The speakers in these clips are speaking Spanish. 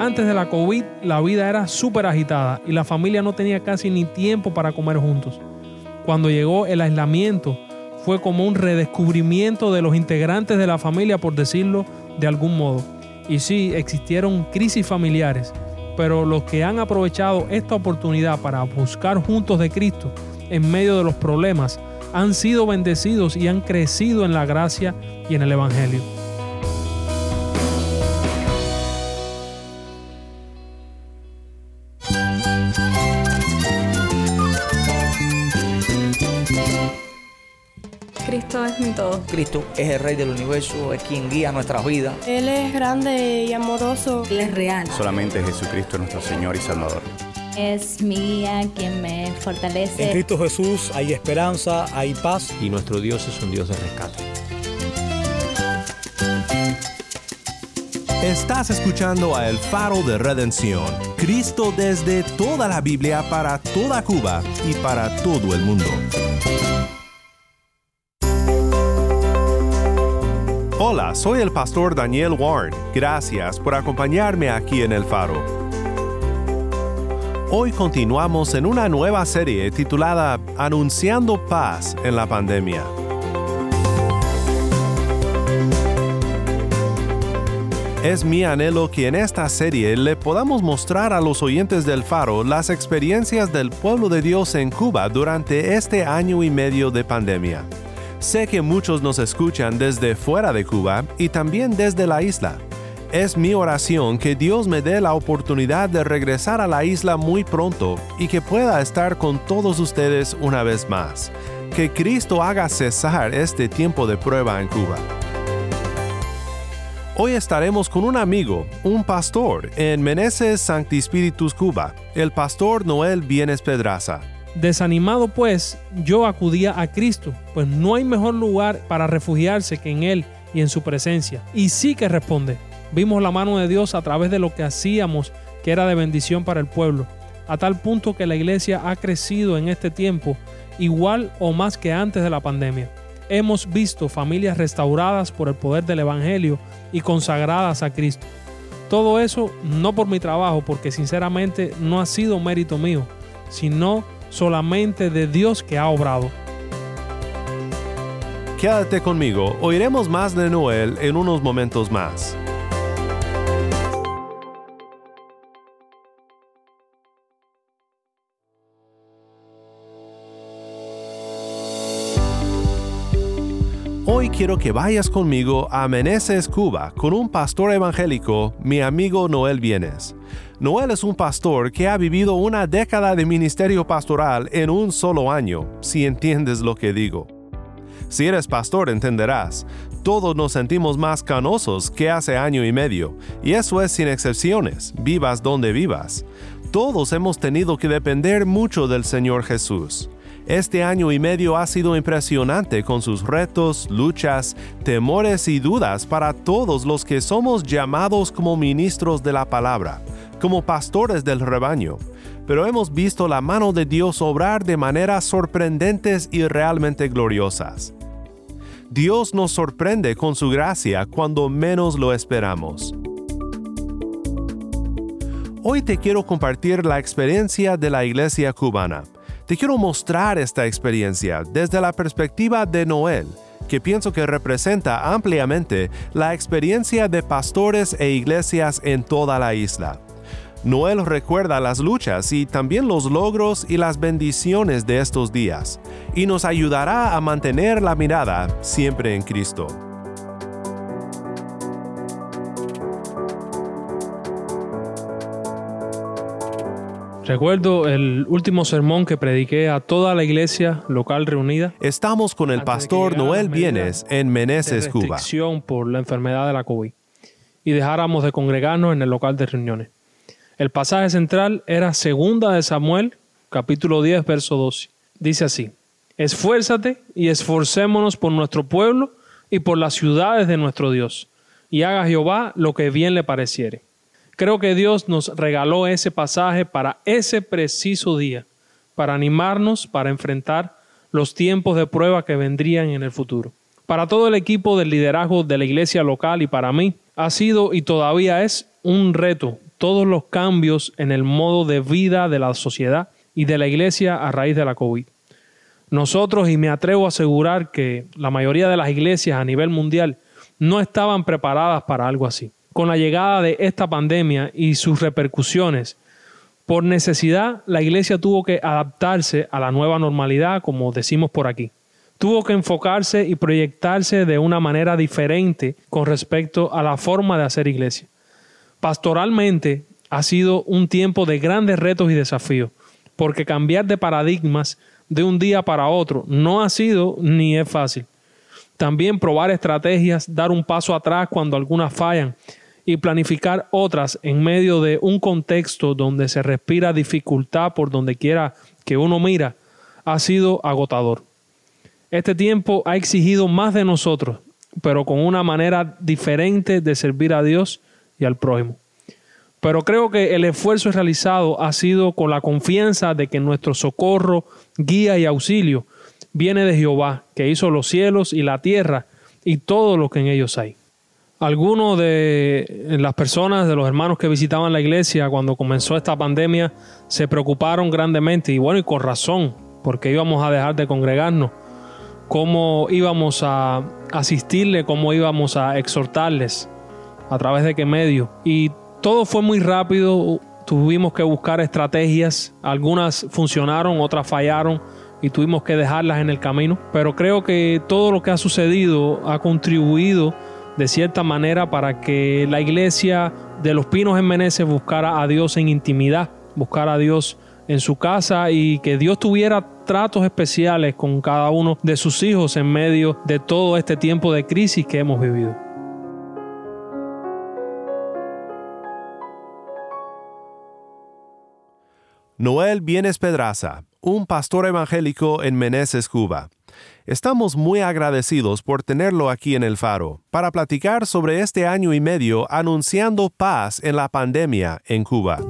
Antes de la COVID, la vida era súper agitada y la familia no tenía casi ni tiempo para comer juntos. Cuando llegó el aislamiento, fue como un redescubrimiento de los integrantes de la familia, por decirlo de algún modo. Y sí, existieron crisis familiares, pero los que han aprovechado esta oportunidad para buscar juntos de Cristo en medio de los problemas han sido bendecidos y han crecido en la gracia y en el Evangelio. Cristo es el Rey del universo, es quien guía nuestras vidas. Él es grande y amoroso. Él es real. Solamente Jesucristo es nuestro Señor y Salvador. Es mía quien me fortalece. En Cristo Jesús hay esperanza, hay paz. Y nuestro Dios es un Dios de rescate. Estás escuchando a El Faro de Redención, Cristo desde toda la Biblia para toda Cuba y para todo el mundo. Hola, soy el pastor Daniel Warren. Gracias por acompañarme aquí en El Faro. Hoy continuamos en una nueva serie titulada Anunciando paz en la pandemia. Es mi anhelo que en esta serie le podamos mostrar a los oyentes del Faro las experiencias del pueblo de Dios en Cuba durante este año y medio de pandemia. Sé que muchos nos escuchan desde fuera de Cuba y también desde la isla. Es mi oración que Dios me dé la oportunidad de regresar a la isla muy pronto y que pueda estar con todos ustedes una vez más. Que Cristo haga cesar este tiempo de prueba en Cuba. Hoy estaremos con un amigo, un pastor, en Meneses Sancti Spiritus Cuba, el pastor Noel Bienes Pedraza. Desanimado pues, yo acudía a Cristo, pues no hay mejor lugar para refugiarse que en Él y en su presencia. Y sí que responde. Vimos la mano de Dios a través de lo que hacíamos, que era de bendición para el pueblo, a tal punto que la iglesia ha crecido en este tiempo igual o más que antes de la pandemia. Hemos visto familias restauradas por el poder del Evangelio y consagradas a Cristo. Todo eso no por mi trabajo, porque sinceramente no ha sido mérito mío, sino solamente de Dios que ha obrado. Quédate conmigo, oiremos más de Noel en unos momentos más. Hoy quiero que vayas conmigo a Meneses, Cuba, con un pastor evangélico, mi amigo Noel Bienes. Noel es un pastor que ha vivido una década de ministerio pastoral en un solo año, si entiendes lo que digo. Si eres pastor entenderás, todos nos sentimos más canosos que hace año y medio, y eso es sin excepciones, vivas donde vivas. Todos hemos tenido que depender mucho del Señor Jesús. Este año y medio ha sido impresionante con sus retos, luchas, temores y dudas para todos los que somos llamados como ministros de la palabra, como pastores del rebaño. Pero hemos visto la mano de Dios obrar de maneras sorprendentes y realmente gloriosas. Dios nos sorprende con su gracia cuando menos lo esperamos. Hoy te quiero compartir la experiencia de la iglesia cubana te quiero mostrar esta experiencia desde la perspectiva de Noel, que pienso que representa ampliamente la experiencia de pastores e iglesias en toda la isla. Noel recuerda las luchas y también los logros y las bendiciones de estos días, y nos ayudará a mantener la mirada siempre en Cristo. Recuerdo el último sermón que prediqué a toda la iglesia local reunida. Estamos con el pastor Noel Bienes en Meneses, Cuba. por la enfermedad de la COVID y dejáramos de congregarnos en el local de reuniones. El pasaje central era Segunda de Samuel, capítulo 10, verso 12. Dice así: Esfuérzate y esforcémonos por nuestro pueblo y por las ciudades de nuestro Dios, y haga Jehová lo que bien le pareciere. Creo que Dios nos regaló ese pasaje para ese preciso día, para animarnos, para enfrentar los tiempos de prueba que vendrían en el futuro. Para todo el equipo del liderazgo de la iglesia local y para mí, ha sido y todavía es un reto todos los cambios en el modo de vida de la sociedad y de la iglesia a raíz de la COVID. Nosotros, y me atrevo a asegurar que la mayoría de las iglesias a nivel mundial no estaban preparadas para algo así. Con la llegada de esta pandemia y sus repercusiones, por necesidad, la iglesia tuvo que adaptarse a la nueva normalidad, como decimos por aquí. Tuvo que enfocarse y proyectarse de una manera diferente con respecto a la forma de hacer iglesia. Pastoralmente ha sido un tiempo de grandes retos y desafíos, porque cambiar de paradigmas de un día para otro no ha sido ni es fácil. También probar estrategias, dar un paso atrás cuando algunas fallan y planificar otras en medio de un contexto donde se respira dificultad por donde quiera que uno mira, ha sido agotador. Este tiempo ha exigido más de nosotros, pero con una manera diferente de servir a Dios y al prójimo. Pero creo que el esfuerzo realizado ha sido con la confianza de que nuestro socorro, guía y auxilio viene de Jehová, que hizo los cielos y la tierra y todo lo que en ellos hay. Algunos de las personas, de los hermanos que visitaban la iglesia cuando comenzó esta pandemia, se preocuparon grandemente y bueno, y con razón, porque íbamos a dejar de congregarnos, cómo íbamos a asistirle, cómo íbamos a exhortarles, a través de qué medio. Y todo fue muy rápido, tuvimos que buscar estrategias, algunas funcionaron, otras fallaron y tuvimos que dejarlas en el camino, pero creo que todo lo que ha sucedido ha contribuido de cierta manera para que la iglesia de los Pinos en Meneses buscara a Dios en intimidad, buscara a Dios en su casa y que Dios tuviera tratos especiales con cada uno de sus hijos en medio de todo este tiempo de crisis que hemos vivido. Noel Bienes Pedraza, un pastor evangélico en Meneses, Cuba. Estamos muy agradecidos por tenerlo aquí en el Faro para platicar sobre este año y medio anunciando paz en la pandemia en Cuba.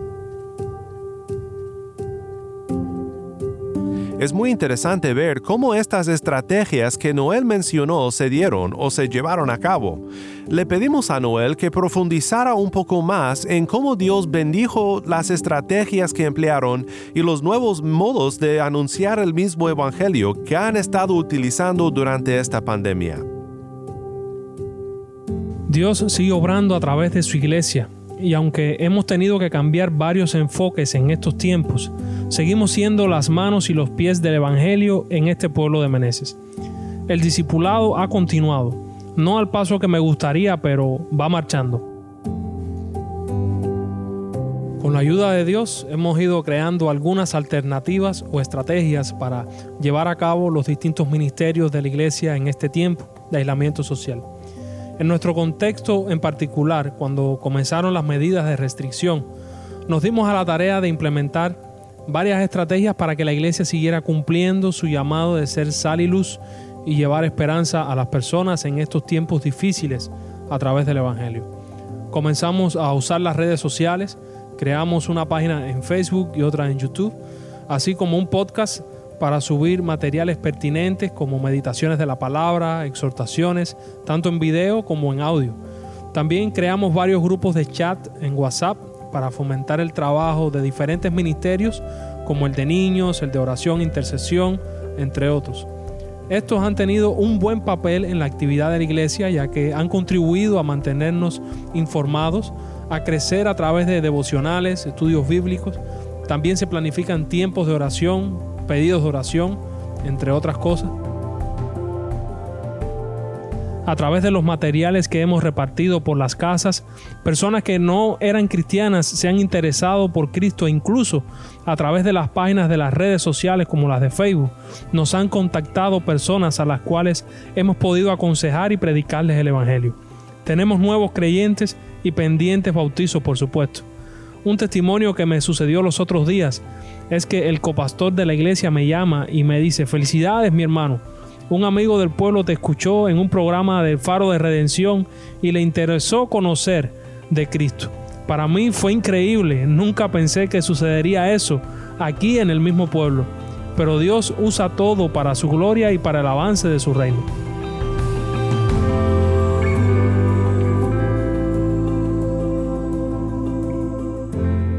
Es muy interesante ver cómo estas estrategias que Noel mencionó se dieron o se llevaron a cabo. Le pedimos a Noel que profundizara un poco más en cómo Dios bendijo las estrategias que emplearon y los nuevos modos de anunciar el mismo Evangelio que han estado utilizando durante esta pandemia. Dios sigue obrando a través de su iglesia y aunque hemos tenido que cambiar varios enfoques en estos tiempos, seguimos siendo las manos y los pies del Evangelio en este pueblo de Meneses. El discipulado ha continuado, no al paso que me gustaría, pero va marchando. Con la ayuda de Dios hemos ido creando algunas alternativas o estrategias para llevar a cabo los distintos ministerios de la iglesia en este tiempo de aislamiento social. En nuestro contexto en particular, cuando comenzaron las medidas de restricción, nos dimos a la tarea de implementar varias estrategias para que la iglesia siguiera cumpliendo su llamado de ser sal y luz y llevar esperanza a las personas en estos tiempos difíciles a través del Evangelio. Comenzamos a usar las redes sociales, creamos una página en Facebook y otra en YouTube, así como un podcast para subir materiales pertinentes como meditaciones de la palabra, exhortaciones, tanto en video como en audio. También creamos varios grupos de chat en WhatsApp para fomentar el trabajo de diferentes ministerios como el de niños, el de oración, intercesión, entre otros. Estos han tenido un buen papel en la actividad de la iglesia ya que han contribuido a mantenernos informados, a crecer a través de devocionales, estudios bíblicos. También se planifican tiempos de oración, pedidos de oración, entre otras cosas. A través de los materiales que hemos repartido por las casas, personas que no eran cristianas se han interesado por Cristo e incluso a través de las páginas de las redes sociales como las de Facebook, nos han contactado personas a las cuales hemos podido aconsejar y predicarles el Evangelio. Tenemos nuevos creyentes y pendientes bautizos, por supuesto. Un testimonio que me sucedió los otros días es que el copastor de la iglesia me llama y me dice, felicidades mi hermano, un amigo del pueblo te escuchó en un programa del Faro de Redención y le interesó conocer de Cristo. Para mí fue increíble, nunca pensé que sucedería eso aquí en el mismo pueblo, pero Dios usa todo para su gloria y para el avance de su reino.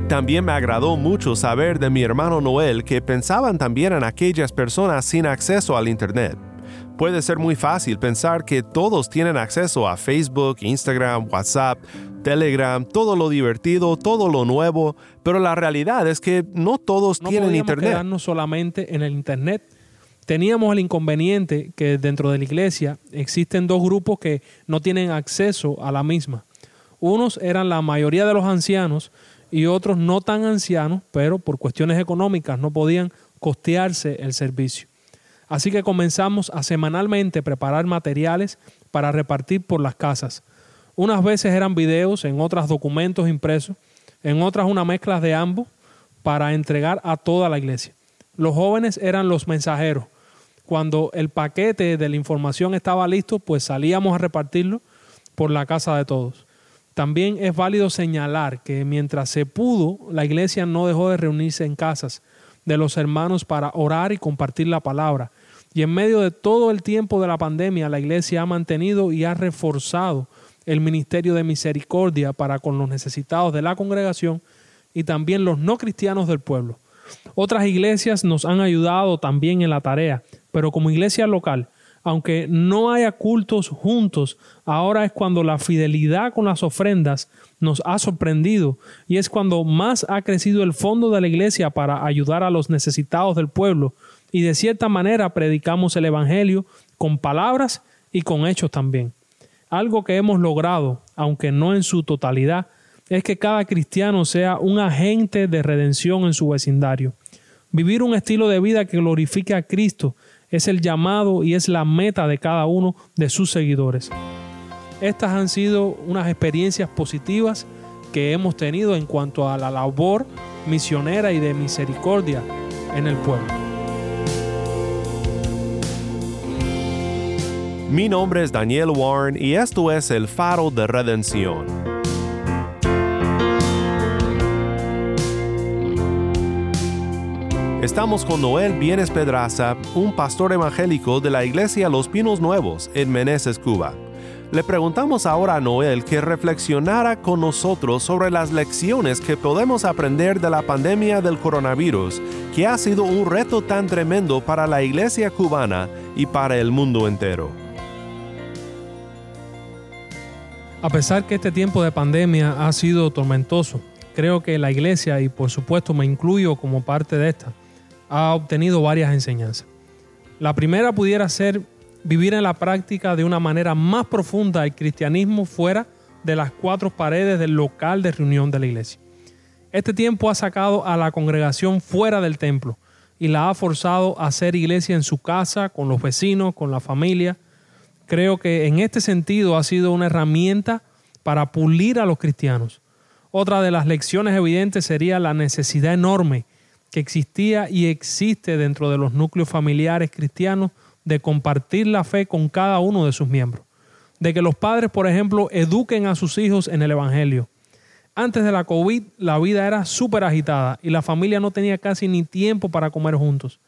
También me agradó mucho saber de mi hermano Noel que pensaban también en aquellas personas sin acceso al Internet. Puede ser muy fácil pensar que todos tienen acceso a Facebook, Instagram, WhatsApp, Telegram, todo lo divertido, todo lo nuevo, pero la realidad es que no todos no tienen Internet. quedarnos solamente en el Internet. Teníamos el inconveniente que dentro de la iglesia existen dos grupos que no tienen acceso a la misma. Unos eran la mayoría de los ancianos y otros no tan ancianos, pero por cuestiones económicas no podían costearse el servicio. Así que comenzamos a semanalmente preparar materiales para repartir por las casas. Unas veces eran videos, en otras documentos impresos, en otras una mezcla de ambos para entregar a toda la iglesia. Los jóvenes eran los mensajeros. Cuando el paquete de la información estaba listo, pues salíamos a repartirlo por la casa de todos. También es válido señalar que mientras se pudo, la iglesia no dejó de reunirse en casas de los hermanos para orar y compartir la palabra. Y en medio de todo el tiempo de la pandemia, la iglesia ha mantenido y ha reforzado el ministerio de misericordia para con los necesitados de la congregación y también los no cristianos del pueblo. Otras iglesias nos han ayudado también en la tarea, pero como iglesia local, aunque no haya cultos juntos, ahora es cuando la fidelidad con las ofrendas nos ha sorprendido y es cuando más ha crecido el fondo de la iglesia para ayudar a los necesitados del pueblo y de cierta manera predicamos el Evangelio con palabras y con hechos también. Algo que hemos logrado, aunque no en su totalidad, es que cada cristiano sea un agente de redención en su vecindario. Vivir un estilo de vida que glorifique a Cristo es el llamado y es la meta de cada uno de sus seguidores. Estas han sido unas experiencias positivas que hemos tenido en cuanto a la labor misionera y de misericordia en el pueblo. Mi nombre es Daniel Warren y esto es el faro de redención. Estamos con Noel Bienes Pedraza, un pastor evangélico de la iglesia Los Pinos Nuevos en Meneses, Cuba. Le preguntamos ahora a Noel que reflexionara con nosotros sobre las lecciones que podemos aprender de la pandemia del coronavirus, que ha sido un reto tan tremendo para la iglesia cubana y para el mundo entero. A pesar que este tiempo de pandemia ha sido tormentoso, creo que la iglesia, y por supuesto me incluyo como parte de esta, ha obtenido varias enseñanzas. La primera pudiera ser vivir en la práctica de una manera más profunda el cristianismo fuera de las cuatro paredes del local de reunión de la iglesia. Este tiempo ha sacado a la congregación fuera del templo y la ha forzado a hacer iglesia en su casa, con los vecinos, con la familia. Creo que en este sentido ha sido una herramienta para pulir a los cristianos. Otra de las lecciones evidentes sería la necesidad enorme que existía y existe dentro de los núcleos familiares cristianos de compartir la fe con cada uno de sus miembros. De que los padres, por ejemplo, eduquen a sus hijos en el Evangelio. Antes de la COVID, la vida era súper agitada y la familia no tenía casi ni tiempo para comer juntos.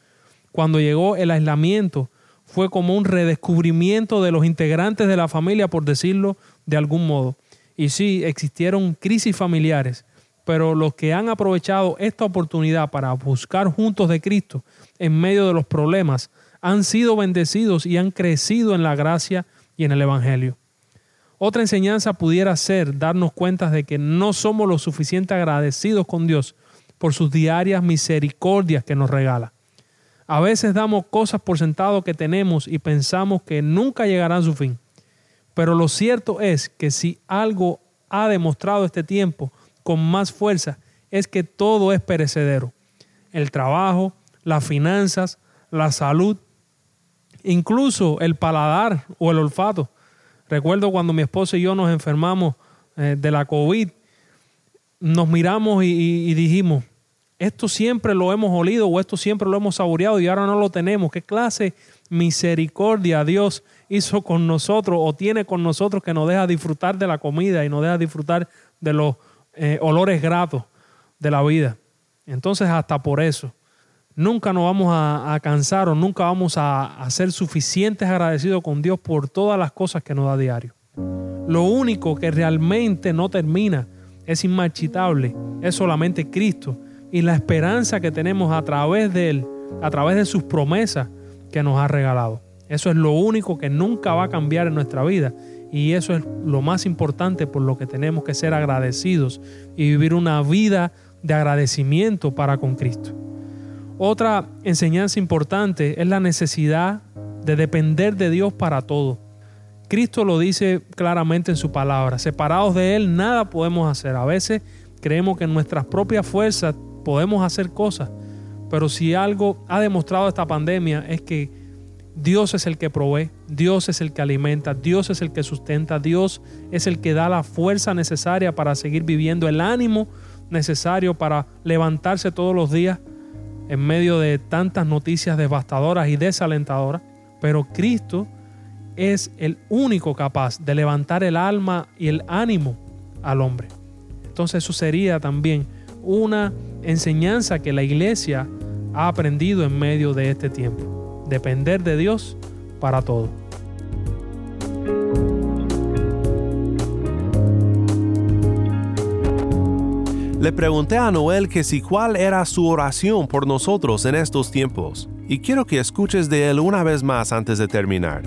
Cuando llegó el aislamiento, fue como un redescubrimiento de los integrantes de la familia, por decirlo de algún modo. Y sí, existieron crisis familiares, pero los que han aprovechado esta oportunidad para buscar juntos de Cristo en medio de los problemas han sido bendecidos y han crecido en la gracia y en el Evangelio. Otra enseñanza pudiera ser darnos cuenta de que no somos lo suficiente agradecidos con Dios por sus diarias misericordias que nos regala. A veces damos cosas por sentado que tenemos y pensamos que nunca llegarán a su fin. Pero lo cierto es que si algo ha demostrado este tiempo con más fuerza es que todo es perecedero. El trabajo, las finanzas, la salud, incluso el paladar o el olfato. Recuerdo cuando mi esposa y yo nos enfermamos eh, de la COVID, nos miramos y, y, dijimos, esto siempre lo hemos olido o esto siempre lo hemos saboreado y ahora no lo tenemos. ¿Qué clase misericordia Dios hizo con nosotros o tiene con nosotros que nos deja disfrutar de la comida y nos deja disfrutar de los eh, olores gratos de la vida? Entonces hasta por eso nunca nos vamos a, cansar o nunca vamos a, a ser suficientes agradecidos con Dios por todas las cosas que nos da diario. Lo único que realmente no termina es inmarchitable, es solamente Cristo y la esperanza que tenemos a través de Él, a través de sus promesas que nos ha regalado. Eso es lo único que nunca va a cambiar en nuestra vida y eso es lo más importante por lo que tenemos que ser agradecidos y vivir una vida de agradecimiento para con Cristo. Otra enseñanza importante es la necesidad de depender de Dios para todo. Cristo lo dice claramente en su palabra. Separados de Él nada podemos hacer. A veces creemos que en nuestras propias fuerzas podemos hacer cosas. Pero si algo ha demostrado esta pandemia es que Dios es el que provee, Dios es el que alimenta, Dios es el que sustenta, Dios es el que da la fuerza necesaria para seguir viviendo, el ánimo necesario para levantarse todos los días en medio de tantas noticias devastadoras y desalentadoras. Pero Cristo es el único capaz de levantar el alma y el ánimo al hombre. Entonces eso sería también una enseñanza que la iglesia ha aprendido en medio de este tiempo. Depender de Dios para todo. Le pregunté a Noel que si cuál era su oración por nosotros en estos tiempos, y quiero que escuches de él una vez más antes de terminar.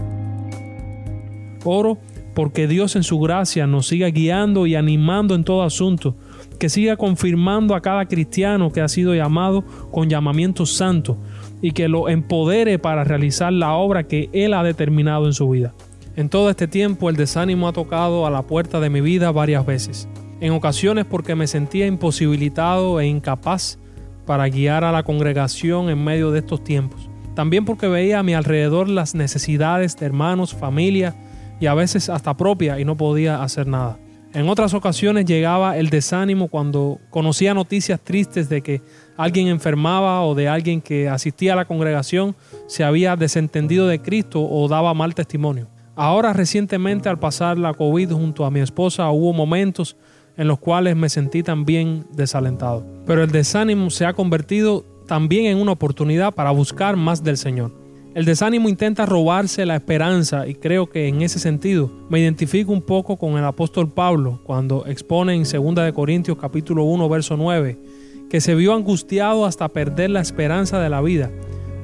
Oro porque Dios en su gracia nos siga guiando y animando en todo asunto, que siga confirmando a cada cristiano que ha sido llamado con llamamiento santo y que lo empodere para realizar la obra que Él ha determinado en su vida. En todo este tiempo el desánimo ha tocado a la puerta de mi vida varias veces, en ocasiones porque me sentía imposibilitado e incapaz para guiar a la congregación en medio de estos tiempos. También porque veía a mi alrededor las necesidades de hermanos, familia y a veces hasta propia y no podía hacer nada. En otras ocasiones llegaba el desánimo cuando conocía noticias tristes de que alguien enfermaba o de alguien que asistía a la congregación se había desentendido de Cristo o daba mal testimonio. Ahora recientemente al pasar la COVID junto a mi esposa hubo momentos en los cuales me sentí también desalentado. Pero el desánimo se ha convertido también en una oportunidad para buscar más del Señor. El desánimo intenta robarse la esperanza y creo que en ese sentido me identifico un poco con el apóstol Pablo cuando expone en 2 Corintios capítulo 1 verso 9 que se vio angustiado hasta perder la esperanza de la vida,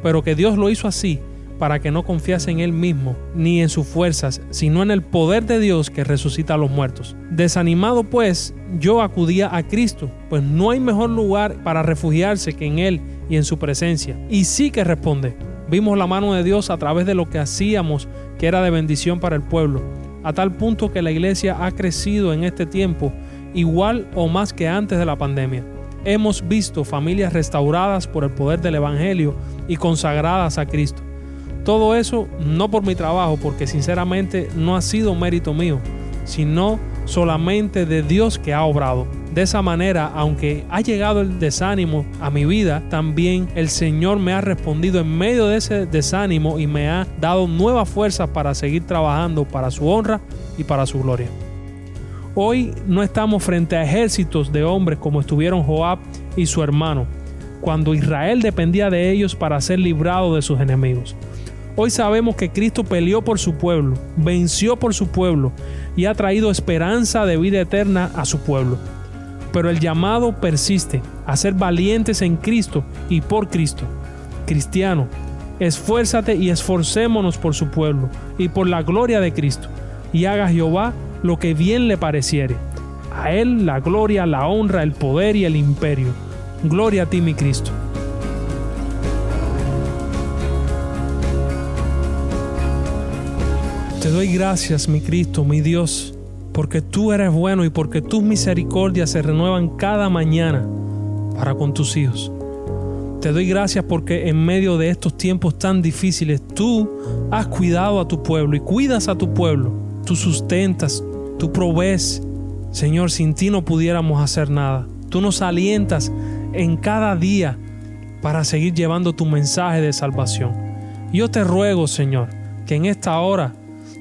pero que Dios lo hizo así para que no confiase en él mismo ni en sus fuerzas, sino en el poder de Dios que resucita a los muertos. Desanimado pues, yo acudía a Cristo, pues no hay mejor lugar para refugiarse que en Él y en su presencia. Y sí que responde, Vimos la mano de Dios a través de lo que hacíamos que era de bendición para el pueblo, a tal punto que la iglesia ha crecido en este tiempo igual o más que antes de la pandemia. Hemos visto familias restauradas por el poder del Evangelio y consagradas a Cristo. Todo eso no por mi trabajo, porque sinceramente no ha sido mérito mío, sino solamente de Dios que ha obrado. De esa manera, aunque ha llegado el desánimo a mi vida, también el Señor me ha respondido en medio de ese desánimo y me ha dado nuevas fuerzas para seguir trabajando para su honra y para su gloria. Hoy no estamos frente a ejércitos de hombres como estuvieron Joab y su hermano, cuando Israel dependía de ellos para ser librado de sus enemigos. Hoy sabemos que Cristo peleó por su pueblo, venció por su pueblo y ha traído esperanza de vida eterna a su pueblo pero el llamado persiste a ser valientes en Cristo y por Cristo. Cristiano, esfuérzate y esforcémonos por su pueblo y por la gloria de Cristo, y haga Jehová lo que bien le pareciere. A Él la gloria, la honra, el poder y el imperio. Gloria a ti, mi Cristo. Te doy gracias, mi Cristo, mi Dios porque tú eres bueno y porque tus misericordias se renuevan cada mañana para con tus hijos. Te doy gracias porque en medio de estos tiempos tan difíciles tú has cuidado a tu pueblo y cuidas a tu pueblo. Tú sustentas, tú provees. Señor, sin ti no pudiéramos hacer nada. Tú nos alientas en cada día para seguir llevando tu mensaje de salvación. Yo te ruego, Señor, que en esta hora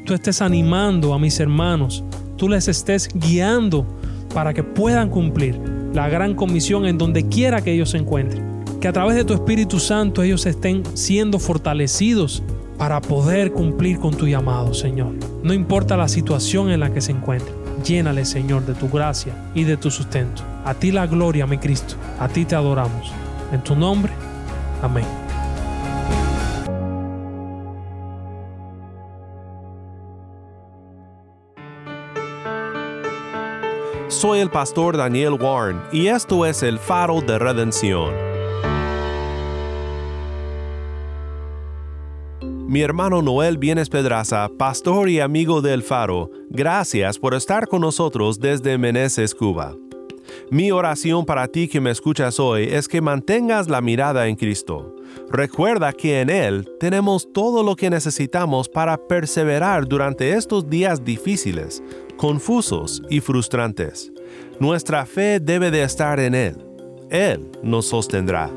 tú estés animando a mis hermanos tú les estés guiando para que puedan cumplir la gran comisión en donde quiera que ellos se encuentren. Que a través de tu Espíritu Santo ellos estén siendo fortalecidos para poder cumplir con tu llamado, Señor. No importa la situación en la que se encuentren. Llénale, Señor, de tu gracia y de tu sustento. A ti la gloria, mi Cristo. A ti te adoramos. En tu nombre. Amén. Soy el pastor Daniel Warren y esto es el faro de redención. Mi hermano Noel Bienes Pedraza, pastor y amigo del faro, gracias por estar con nosotros desde Meneses, Cuba. Mi oración para ti que me escuchas hoy es que mantengas la mirada en Cristo. Recuerda que en Él tenemos todo lo que necesitamos para perseverar durante estos días difíciles, confusos y frustrantes. Nuestra fe debe de estar en Él. Él nos sostendrá.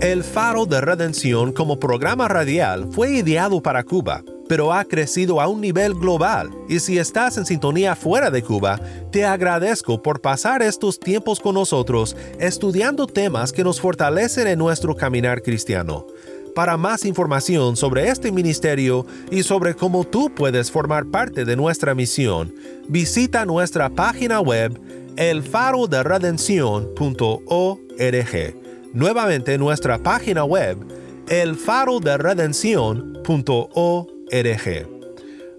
El Faro de Redención como programa radial fue ideado para Cuba, pero ha crecido a un nivel global y si estás en sintonía fuera de Cuba, te agradezco por pasar estos tiempos con nosotros estudiando temas que nos fortalecen en nuestro caminar cristiano. Para más información sobre este ministerio y sobre cómo tú puedes formar parte de nuestra misión, visita nuestra página web elfaroderedención.org. Nuevamente nuestra página web elfaroderedención.org.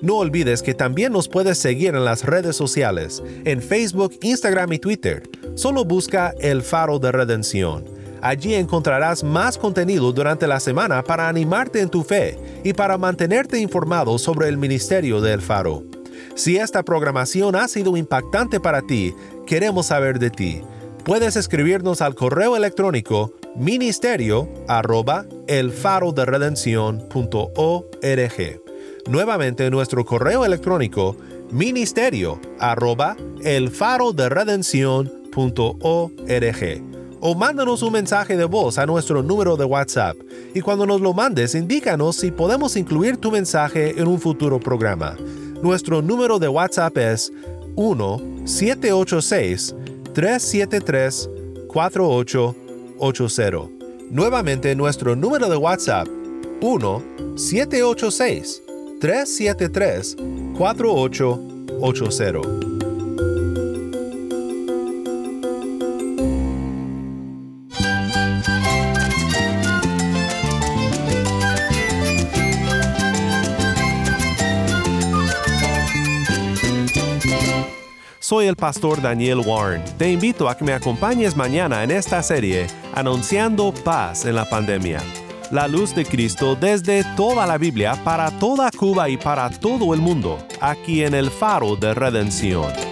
No olvides que también nos puedes seguir en las redes sociales, en Facebook, Instagram y Twitter. Solo busca El Faro de Redención. Allí encontrarás más contenido durante la semana para animarte en tu fe y para mantenerte informado sobre el ministerio de El Faro. Si esta programación ha sido impactante para ti, queremos saber de ti puedes escribirnos al correo electrónico ministerio arroba el Nuevamente nuestro correo electrónico ministerio arroba el faro de o mándanos un mensaje de voz a nuestro número de WhatsApp. Y cuando nos lo mandes indícanos si podemos incluir tu mensaje en un futuro programa. Nuestro número de WhatsApp es 1 786 373-4880. Nuevamente nuestro número de WhatsApp 1-786-373-4880. El pastor Daniel Warren. Te invito a que me acompañes mañana en esta serie Anunciando paz en la pandemia. La luz de Cristo desde toda la Biblia para toda Cuba y para todo el mundo, aquí en el faro de redención.